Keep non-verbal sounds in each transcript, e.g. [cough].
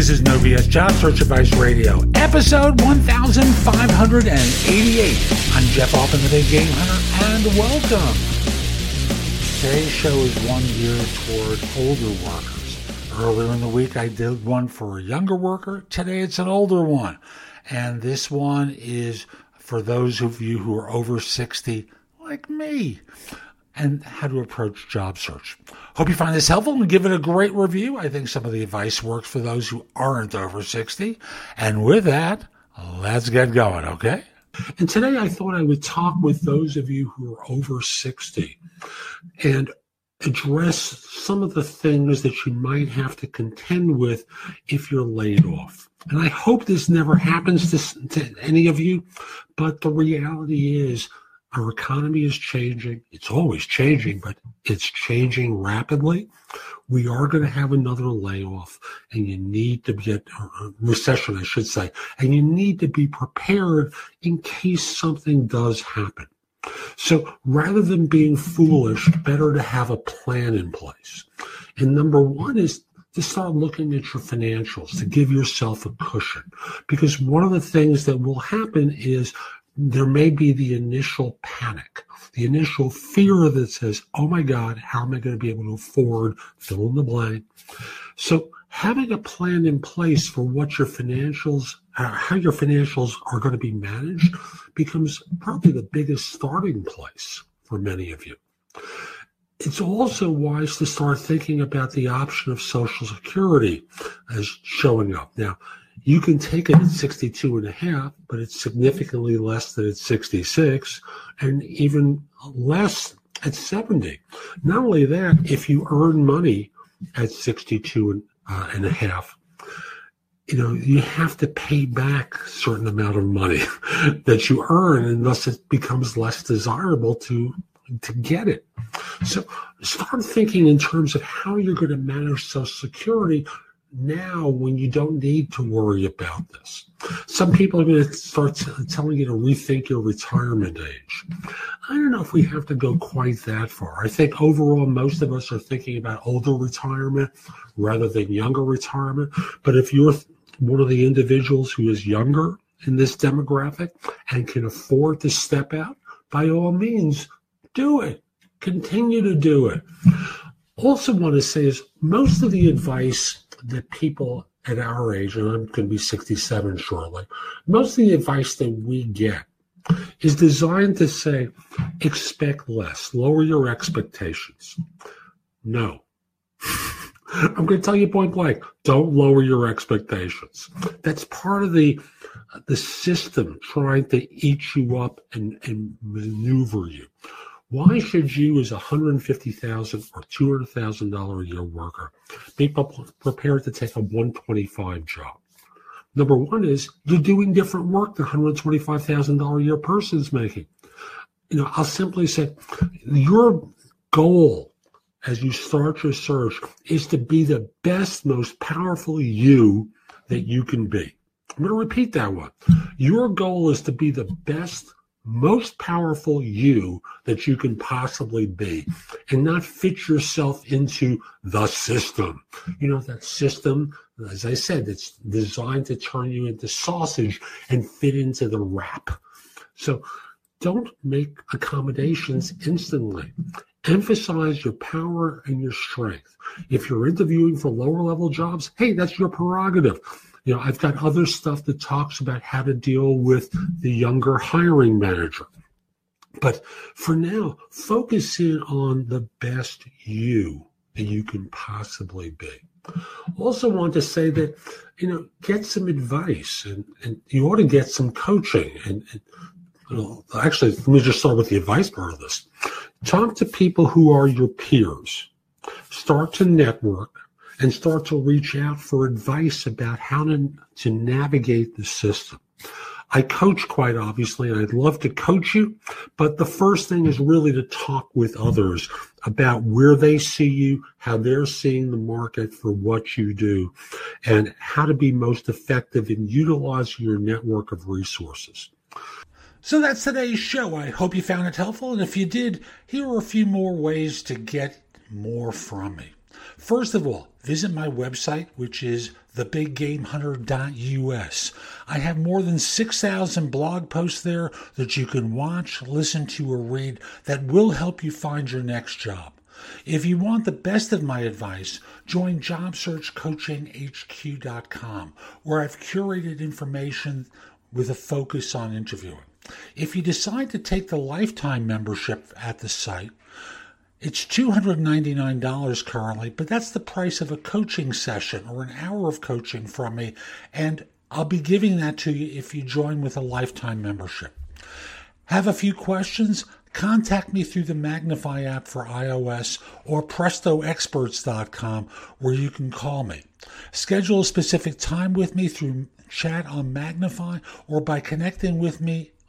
This is No BS Job Search Advice Radio, episode 1588. I'm Jeff Altman, the Big Game Hunter, and welcome. Today's show is one geared toward older workers. Earlier in the week, I did one for a younger worker. Today, it's an older one. And this one is for those of you who are over 60, like me and how to approach job search. Hope you find this helpful and give it a great review. I think some of the advice works for those who aren't over 60. And with that, let's get going, okay? And today I thought I would talk with those of you who are over 60 and address some of the things that you might have to contend with if you're laid off. And I hope this never happens to, to any of you, but the reality is our economy is changing. It's always changing, but it's changing rapidly. We are going to have another layoff and you need to get a recession, I should say, and you need to be prepared in case something does happen. So rather than being foolish, better to have a plan in place. And number one is to start looking at your financials to give yourself a cushion. Because one of the things that will happen is there may be the initial panic, the initial fear that says, oh my God, how am I going to be able to afford fill in the blank? So having a plan in place for what your financials, uh, how your financials are going to be managed becomes probably the biggest starting place for many of you. It's also wise to start thinking about the option of Social Security as showing up. Now, you can take it at 62 and a half, but it's significantly less than at 66 and even less at 70. Not only that, if you earn money at 62 and, uh, and a half, you know, you have to pay back a certain amount of money [laughs] that you earn, and thus it becomes less desirable to to get it. So start thinking in terms of how you're going to manage Social Security now when you don't need to worry about this. Some people are going to start t- telling you to rethink your retirement age. I don't know if we have to go quite that far. I think overall, most of us are thinking about older retirement rather than younger retirement. But if you're one of the individuals who is younger in this demographic and can afford to step out, by all means, do it. Continue to do it. Also, want to say is most of the advice that people at our age, and I'm going to be 67 shortly, most of the advice that we get is designed to say, expect less, lower your expectations. No. [laughs] I'm going to tell you point blank, don't lower your expectations. That's part of the the system trying to eat you up and, and maneuver you. Why should you, as a 150,000 or $200,000 a year worker, be prepared to take a 125 job? Number one is you're doing different work than $125,000 a year person's making. You know, I'll simply say your goal as you start your search is to be the best, most powerful you that you can be. I'm going to repeat that one. Your goal is to be the best, most powerful you that you can possibly be and not fit yourself into the system. You know, that system, as I said, it's designed to turn you into sausage and fit into the wrap. So don't make accommodations instantly. Emphasize your power and your strength. If you're interviewing for lower level jobs, hey, that's your prerogative you know, I've got other stuff that talks about how to deal with the younger hiring manager. But for now, focus in on the best you that you can possibly be. Also, want to say that you know, get some advice, and, and you ought to get some coaching. And, and you know, actually, let me just start with the advice part of this. Talk to people who are your peers start to network, and start to reach out for advice about how to, to navigate the system. I coach quite obviously, and I'd love to coach you. But the first thing is really to talk with others about where they see you, how they're seeing the market for what you do, and how to be most effective in utilizing your network of resources. So that's today's show. I hope you found it helpful. And if you did, here are a few more ways to get more from me. First of all, visit my website, which is thebiggamehunter.us. I have more than 6,000 blog posts there that you can watch, listen to, or read that will help you find your next job. If you want the best of my advice, join JobSearchCoachingHQ.com, where I've curated information with a focus on interviewing. If you decide to take the lifetime membership at the site, it's $299 currently, but that's the price of a coaching session or an hour of coaching from me. And I'll be giving that to you if you join with a lifetime membership. Have a few questions? Contact me through the Magnify app for iOS or prestoexperts.com where you can call me. Schedule a specific time with me through chat on Magnify or by connecting with me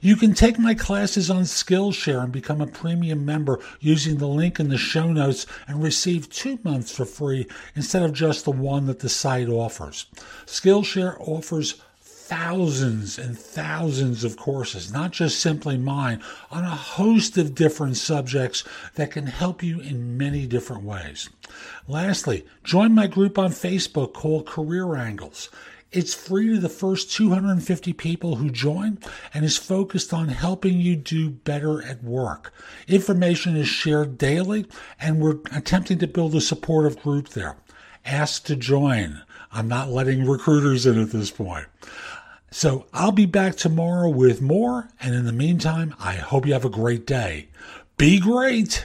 You can take my classes on Skillshare and become a premium member using the link in the show notes and receive two months for free instead of just the one that the site offers. Skillshare offers thousands and thousands of courses, not just simply mine, on a host of different subjects that can help you in many different ways. Lastly, join my group on Facebook called Career Angles. It's free to the first 250 people who join and is focused on helping you do better at work. Information is shared daily and we're attempting to build a supportive group there. Ask to join. I'm not letting recruiters in at this point. So I'll be back tomorrow with more. And in the meantime, I hope you have a great day. Be great.